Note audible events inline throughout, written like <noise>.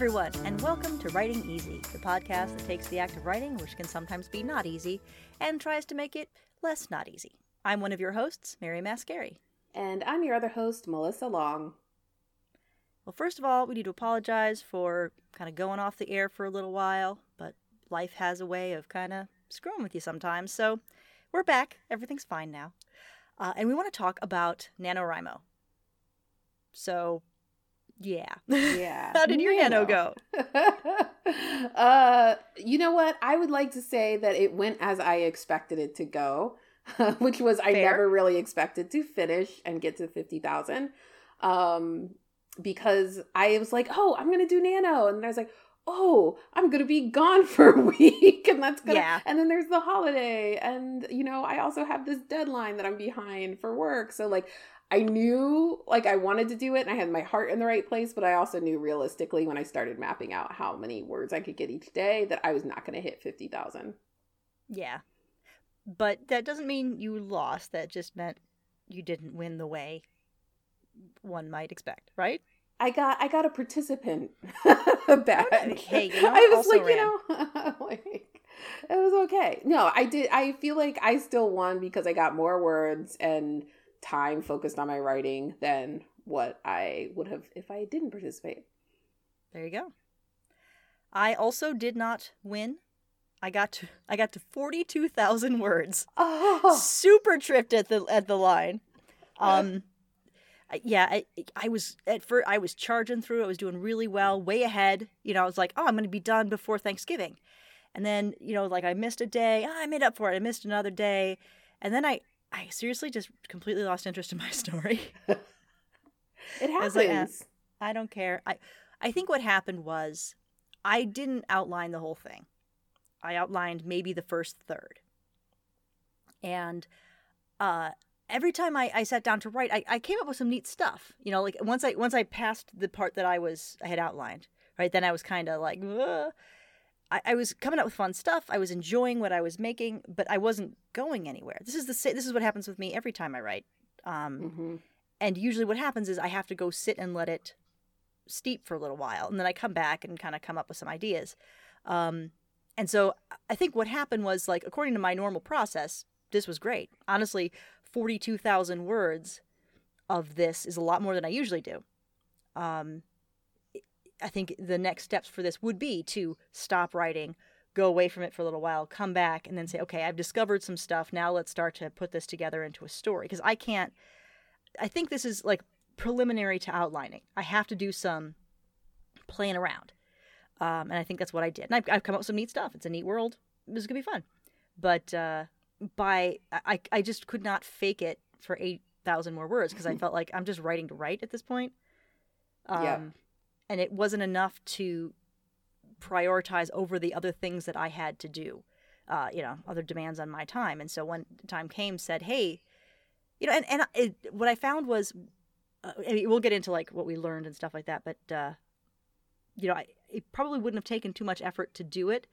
everyone, and welcome to Writing Easy, the podcast that takes the act of writing, which can sometimes be not easy, and tries to make it less not easy. I'm one of your hosts, Mary Mascari. And I'm your other host, Melissa Long. Well, first of all, we need to apologize for kind of going off the air for a little while, but life has a way of kind of screwing with you sometimes. So we're back. Everything's fine now. Uh, and we want to talk about NaNoWriMo. So, yeah. Yeah. <laughs> How did your Nano, go? <laughs> uh, you know what? I would like to say that it went as I expected it to go, <laughs> which was I never really expected to finish and get to 50,000. Um, because I was like, oh, I'm going to do Nano. And I was like, oh, I'm going to be gone for a week. And that's going to, Yeah. and then there's the holiday. And, you know, I also have this deadline that I'm behind for work. So, like, I knew like I wanted to do it and I had my heart in the right place, but I also knew realistically when I started mapping out how many words I could get each day that I was not going to hit 50,000. Yeah. But that doesn't mean you lost. That just meant you didn't win the way one might expect, right? I got I got a participant <laughs> badge. Hey, you <laughs> know, I was like, you know, <laughs> like it was okay. No, I did I feel like I still won because I got more words and time focused on my writing than what I would have if I didn't participate. There you go. I also did not win. I got to I got to forty two thousand words. Oh, Super tripped at the at the line. Um, yeah, I I was at first I was charging through. I was doing really well, way ahead. You know, I was like, oh, I'm going to be done before Thanksgiving, and then you know, like I missed a day. Ah, I made up for it. I missed another day, and then I I seriously just completely lost interest in my <laughs> story. it I happens. eh. I don't care. I I think what happened was I didn't outline the whole thing. I outlined maybe the first third. And uh every time I, I sat down to write, I, I came up with some neat stuff. You know, like once I once I passed the part that I was I had outlined, right? Then I was kind of like, "Ugh." I, I was coming up with fun stuff. I was enjoying what I was making, but I wasn't going anywhere. This is the this is what happens with me every time I write. Um, hmm and usually what happens is I have to go sit and let it steep for a little while, and then I come back and kind of come up with some ideas. Um, and so I think what happened was like according to my normal process, this was great. Honestly, forty-two thousand words of this is a lot more than I usually do. Um, I think the next steps for this would be to stop writing, go away from it for a little while, come back, and then say, okay, I've discovered some stuff. Now let's start to put this together into a story because I can't. I think this is like preliminary to outlining. I have to do some playing around. Um, and I think that's what I did. And I've, I've come up with some neat stuff. It's a neat world. This is going to be fun. But uh, by, I, I just could not fake it for 8,000 more words because I <laughs> felt like I'm just writing to write at this point. Um, Yeah. And it wasn't enough to prioritize over the other things that I had to do, uh, you know, other demands on my time. And so when time came, said, hey, you know, and, and it, what I found was, uh, I mean, we'll get into like what we learned and stuff like that, but, uh, you know, I, it probably wouldn't have taken too much effort to do it,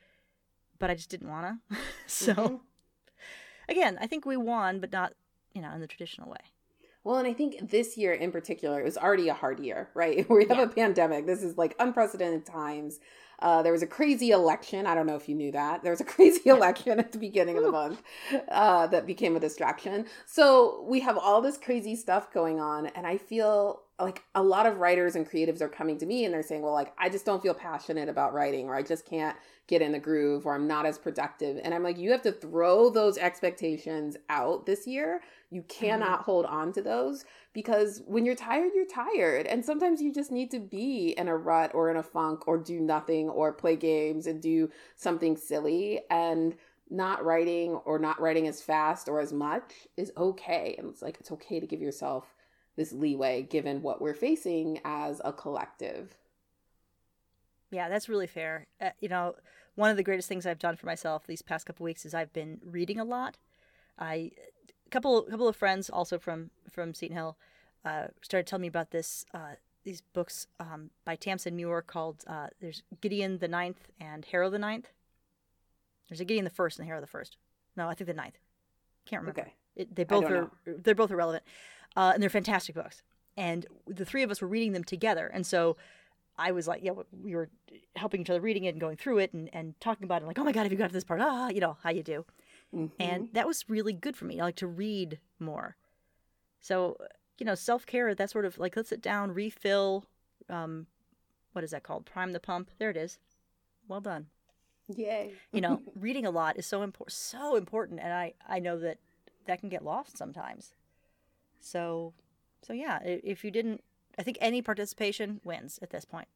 but I just didn't want to. <laughs> so, Mhm. again, I think we won, but not, you know, in the traditional way. Well, and I think this year in particular, it was already a hard year, right? <laughs> We have Yeah. a pandemic. This is like unprecedented times. Uh, there was a crazy election. I don't know if you knew that. There was a <laughs> crazy election at the beginning of the month uh, that became a distraction. So we have all this crazy stuff going on. And I feel like a lot of writers and creatives are coming to me and they're saying, well, like, I just don't feel passionate about writing, or I just can't get in the groove, or I'm not as productive. And I'm like, you have to throw those expectations out this year. You mm-hmm. cannot hold on to those because when you're tired, you're tired. And sometimes you just need to be in a rut or in a funk or do nothing or play games and do something silly. And not writing or not writing as fast or as much is okay. And it's like, it's okay to give yourself this leeway given what we're facing as a collective. Yeah, that's really fair. Uh, you know, one of the greatest things I've done for myself these past couple weeks is I've been reading a lot. I a couple couple of friends also from from Seton Hill uh, started telling me about this uh, these books um, by Tamsin Muir called uh, there's Gideon the Ninth and Harrow the Ninth. There's a Gideon the First and Harrow the First. No, I think the Ninth. Can't remember. Okay. It, they both are they're both irrelevant, uh, and they're fantastic books. And the three of us were reading them together, and so I was like, yeah, we were helping each other reading it and going through it and, and talking about it. Like, oh my God, have you got to this part? Ah, you know, how you do. Mm-hmm. And that was really good for me. I like to read more. So, you know, self care, that sort of like, let's sit down, refill. Um, what is that called? Prime the pump. There it is. Well done. Yay. you know, <laughs> reading a lot is so important, so important. And I, I know that that can get lost sometimes. So, so yeah, if you didn't I think any participation wins at this point.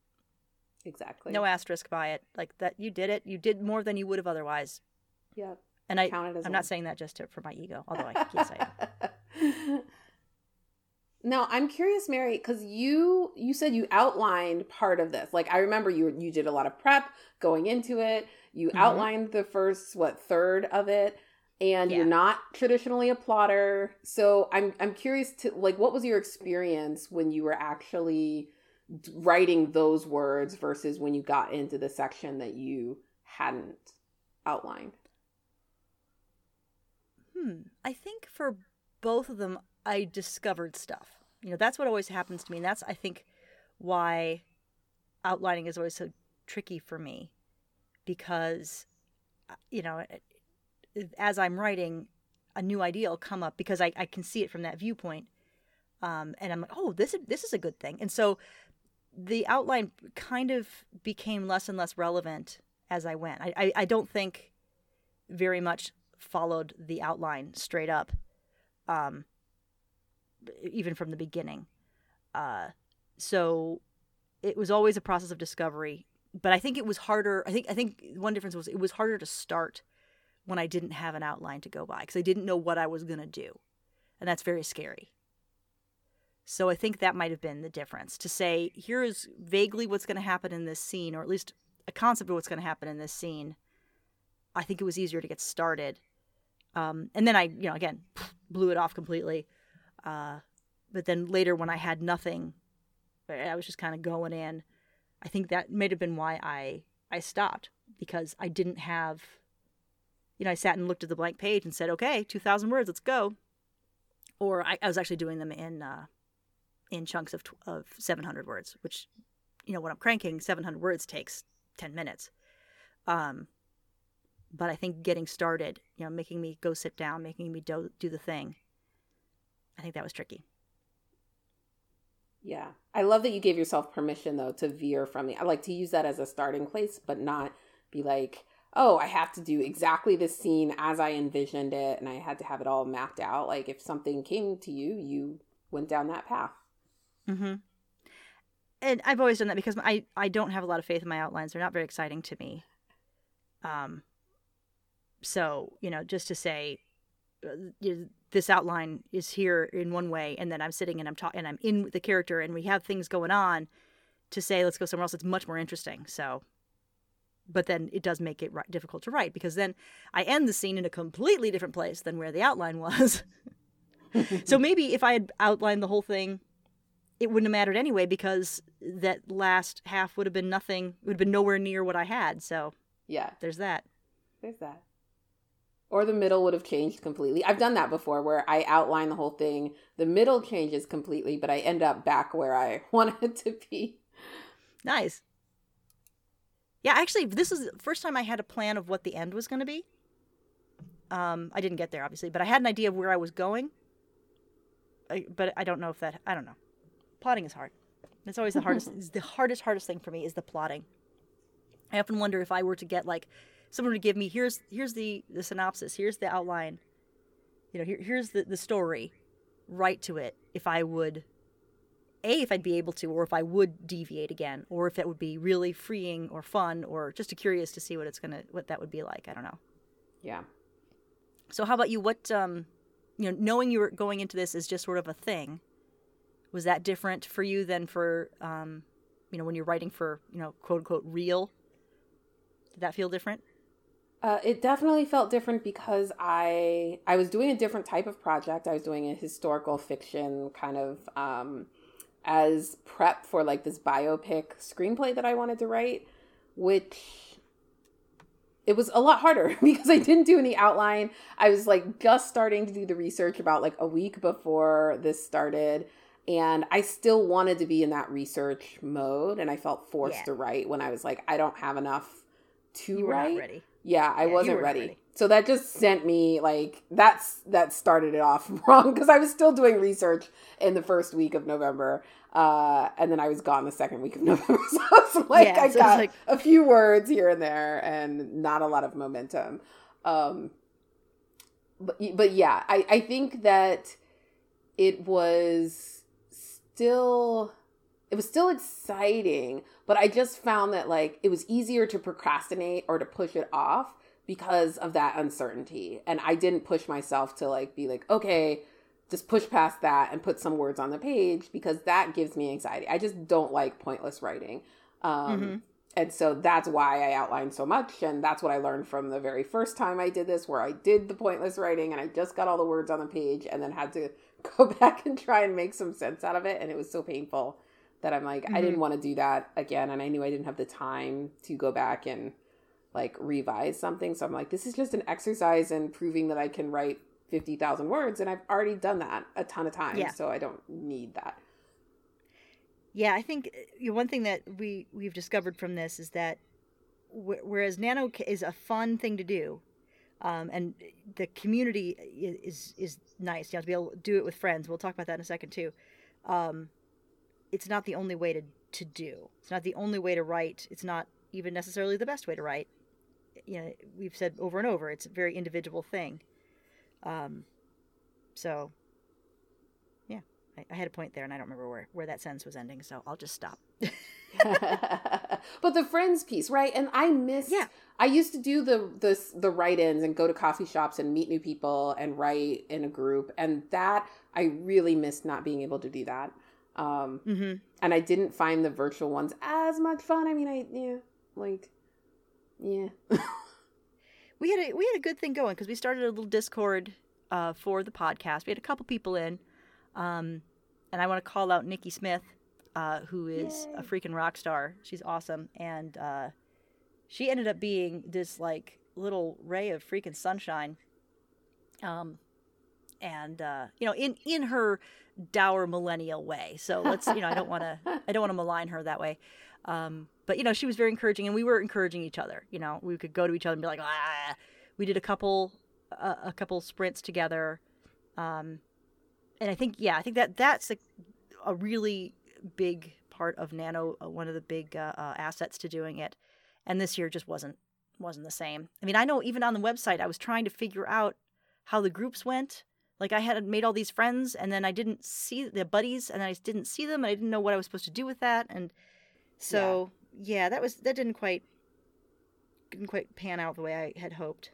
Exactly. No asterisk by it. Like that, you did it. You did more than you would have otherwise. Yep. And I, I'm one. not saying that just to, for my ego, although I yes I am. Now I'm curious, Mary, because you you said you outlined part of this. Like I remember you you did a lot of prep going into it. You mm-hmm. outlined the first what third of it and yeah. you're not traditionally a plotter. So I'm I'm curious to like what was your experience when you were actually writing those words versus when you got into the section that you hadn't outlined? Hmm. I think for both of them I discovered stuff. You know, that's what always happens to me and that's I think why outlining is always so tricky for me because uh, you know, as I'm writing, a new idea will come up because I, I can see it from that viewpoint. Um, and I'm like, oh, this is, this is a good thing. And so the outline kind of became less and less relevant as I went. I, I, I don't think very much followed the outline straight up, um, even from the beginning. Uh, so it was always a process of discovery. But I think it was harder. I think I think one difference was it was harder to start when I didn't have an outline to go by because I didn't know what I was going to do. And that's very scary. So I think that might have been the difference to say, here is vaguely what's going to happen in this scene, or at least a concept of what's going to happen in this scene. I think it was easier to get started. Um, and then I, you know, again, <laughs> blew it off completely. Uh, but then later, when I had nothing, I was just kind of going in. I think that may have been why I I stopped because I didn't have you know, I sat and looked at the blank page and said, okay, 2,000 words, let's go. Or I, I was actually doing them in, uh, in chunks of, of 700 words, which, you know, when I'm cranking, 700 words takes 10 minutes. Um, but I think getting started, you know, making me go sit down, making me do, do the thing, I think that was tricky. Yeah. I love that you gave yourself permission, though, to veer from the. I like to use that as a starting place, but not be like, oh, I have to do exactly this scene as I envisioned it and I had to have it all mapped out. Like if something came to you, you went down that path. Mm-hmm. And I've always done that because I, I don't have a lot of faith in my outlines. They're not very exciting to me. Um, so, you know, just to say, uh, this outline is here in one way, and then I'm sitting and I'm talking, and I'm in the character, and we have things going on. To say, let's go somewhere else, it's much more interesting. So, but then it does make it difficult to write because then I end the scene in a completely different place than where the outline was. <laughs> so maybe if I had outlined the whole thing, it wouldn't have mattered anyway because that last half would have been nothing, it would have been nowhere near what I had. So yeah, there's that. There's that. Or the middle would have changed completely. I've done that before where I outline the whole thing, the middle changes completely, but I end up back where I <laughs> wanted to be. Nice. Yeah, actually, this is the first time I had a plan of what the end was going to be. Um, I didn't get there, obviously, but I had an idea of where I was going. I, but I don't know if that. I don't know. Plotting is hard. It's always the hardest. <laughs> the hardest, hardest thing for me is the plotting. I often wonder if I were to get like someone to give me here's here's the the synopsis, here's the outline, you know, here, here's the the story, write to it. If I would a if I'd be able to, or if I would deviate again, or if it would be really freeing or fun, or just curious to see what it's gonna what that would be like. I don't know. Yeah. So how about you? What um, you know, knowing you were going into this as just sort of a thing, was that different for you than for um, you know, when you're writing for you know, quote unquote real? Did that feel different? Uh, it definitely felt different because I I was doing a different type of project. I was doing a historical fiction kind of um, as prep for like this biopic screenplay that I wanted to write, which it was a lot harder <laughs> because I didn't do any outline. I was like just starting to do the research about like a week before this started. And I still wanted to be in that research mode, and I felt forced Yeah. to write when I was like, I don't have enough to You write. ready. Yeah, I Yeah, wasn't ready. ready. So that just sent me like that's that started it off <laughs> wrong because I was still doing research in the first week of November, uh, and then I was gone the second week of <laughs> November. <laughs> So it's like Yeah, I so got like- a few words here and there, and not a lot of momentum. Um, but but yeah, I I think that it was still it was still exciting, but I just found that like it was easier to procrastinate or to push it off because of that uncertainty. And I didn't push myself to like be like, okay, just push past that and put some words on the page because that gives me anxiety. I just don't like pointless writing. Um, Mhm. And so that's why I outlined so much. And that's what I learned from the very first time I did this, where I did the pointless writing and I just got all the words on the page and then had to <laughs> go back and try and make some sense out of it. And it was so painful that I'm like, I didn't want to do that again. And I knew I didn't have the time to go back and like revise something. So I'm like, this is just an exercise in proving that I can write 50,000 words. And I've already done that a ton of times. Yeah. So I don't need that. Yeah, I think you know, one thing that we we've discovered from this is that wh- whereas nano is a fun thing to do, um, and the community is is nice. You have to be able to do it with friends. We'll talk about that in a second too. Um, it's not the only way to to do. It's not the only way to write. It's not even necessarily the best way to write. You know, we've said over and over. It's a very individual thing. Um, so yeah, I, I had a point there, and I don't remember where where that sentence was ending. So I'll just stop. <laughs> but the friends piece, right? And I miss. Yeah. I used to do the the the write-ins and go to coffee shops and meet new people and write in a group, and that I really missed not being able to do that. Um, Mm-hmm. and I didn't find the virtual ones as much fun. I mean, I yeah, like yeah, <laughs> we had a we had a good thing going because we started a little Discord uh, for the podcast. We had a couple people in, um, and I want to call out Nikki Smith, uh, who is a freaking rock star. She's awesome, and uh, she ended up being this like little ray of freaking sunshine. Um, and uh, you know, in in her dour millennial way. So let's you know, I don't want to <laughs> I don't want to malign her that way. Um, but you know, she was very encouraging, and we were encouraging each other. You know, we could go to each other and be like, ah. We did a couple, uh, a couple sprints together, um, and I think, yeah, I think that that's a, a really big part of Nano. Uh, one of the big uh, uh, assets to doing it, and this year just wasn't wasn't the same. I mean, I know even on the website, I was trying to figure out how the groups went. Like I had made all these friends, and then I didn't see the buddies, and I just didn't see them. And I didn't know what I was supposed to do with that, and so yeah, that was that didn't quite didn't quite pan out the way I had hoped.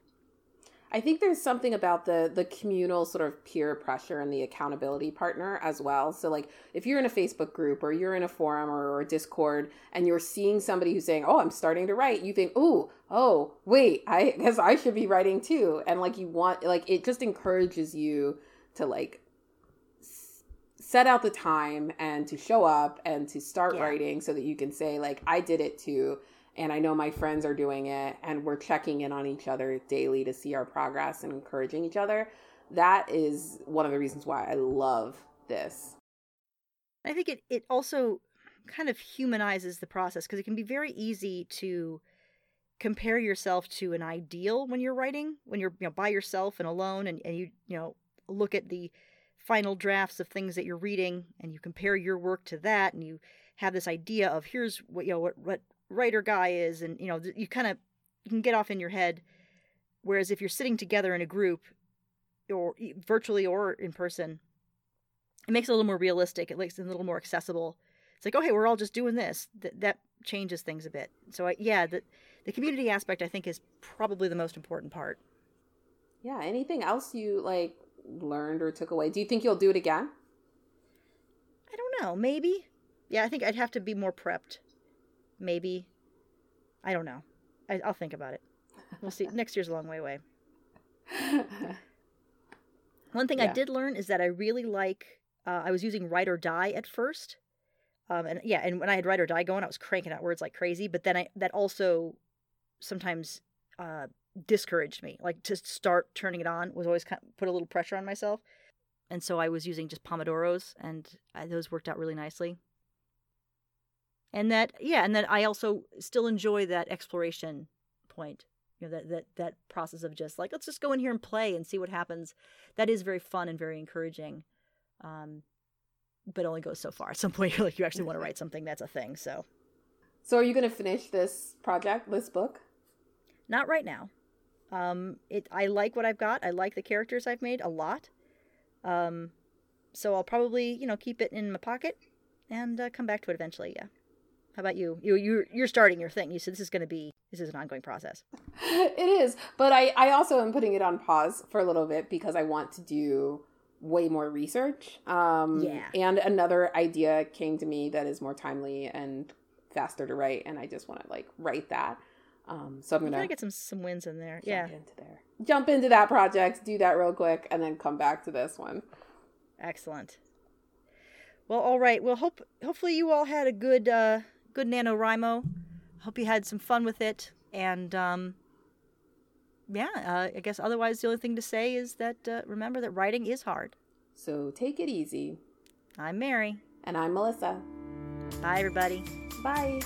I think there's something about the the communal sort of peer pressure and the accountability partner as well. So like if you're in a Facebook group or you're in a forum or, or a Discord and you're seeing somebody who's saying, "Oh, I'm starting to write," you think, "Oh, oh, wait, I <laughs> guess I should be writing too." And like you want like it just encourages you to like s- set out the time and to show up and to start Yeah. writing so that you can say like I did it too and I know my friends are doing it, and we're checking in on each other daily to see our progress and encouraging each other. That is one of the reasons why I love this. I think it, it also kind of humanizes the process because it can be very easy to compare yourself to an ideal when you're writing, when you're you know by yourself and alone and, and you you know look at the final drafts of things that you're reading and you compare your work to that and you have this idea of here's what you know what, what writer guy is and you know you kind of you can get off in your head whereas if you're sitting together in a group or virtually or in person it makes it a little more realistic it makes it a little more accessible it's like oh hey we're all just doing this Th- that changes things a bit so I, yeah the, the community aspect i think is probably the most important part Yeah. Anything else you like learned or took away? Do you think you'll do it again? i don't know maybe yeah i think i'd have to be more prepped maybe i don't know I, i'll think about it we'll see <laughs> next year's a long way away <laughs> One thing I did learn is that I really like. Uh, I was using Write or Die at first, um, and yeah, and when I had Write or Die going, I was cranking out words like crazy. But then I that also sometimes uh, discouraged me. Like to start turning it on was always kind of put a little pressure on myself. and so I was using just pomodoros, and I, those worked out really nicely. And that, yeah, and that I also still enjoy that exploration point. You know, that that that process of just like let's just go in here and play and see what happens. That is very fun and very encouraging. Um, but only goes so far. At some point, <laughs> you're like you actually want to write something that's a thing. So, so are you going to finish this project, this book? Not right now. Um, it I like what I've got. I like the characters I've made a lot. Um, so I'll probably you know keep it in my pocket and uh, come back to it eventually. Yeah. How about you? You you you're starting your thing. You said this is going to be this is an ongoing process. <laughs> it is, but I I also am putting it on pause for a little bit because I want to do way more research. Um, yeah. And another idea came to me that is more timely and faster to write, and I just want to like write that. Um, so I'm gonna, get some some wins in there. yeah. Into there. Jump into that project, do that real quick, and then come back to this one. Excellent. Well, all right. Well, hope hopefully you all had a good uh, good NaNoWriMo. Hope you had some fun with it, and um, yeah, uh, I guess otherwise the only thing to say is that uh, remember that writing is hard. So take it easy. I'm Mary. And I'm Melissa. Bye, everybody. Bye.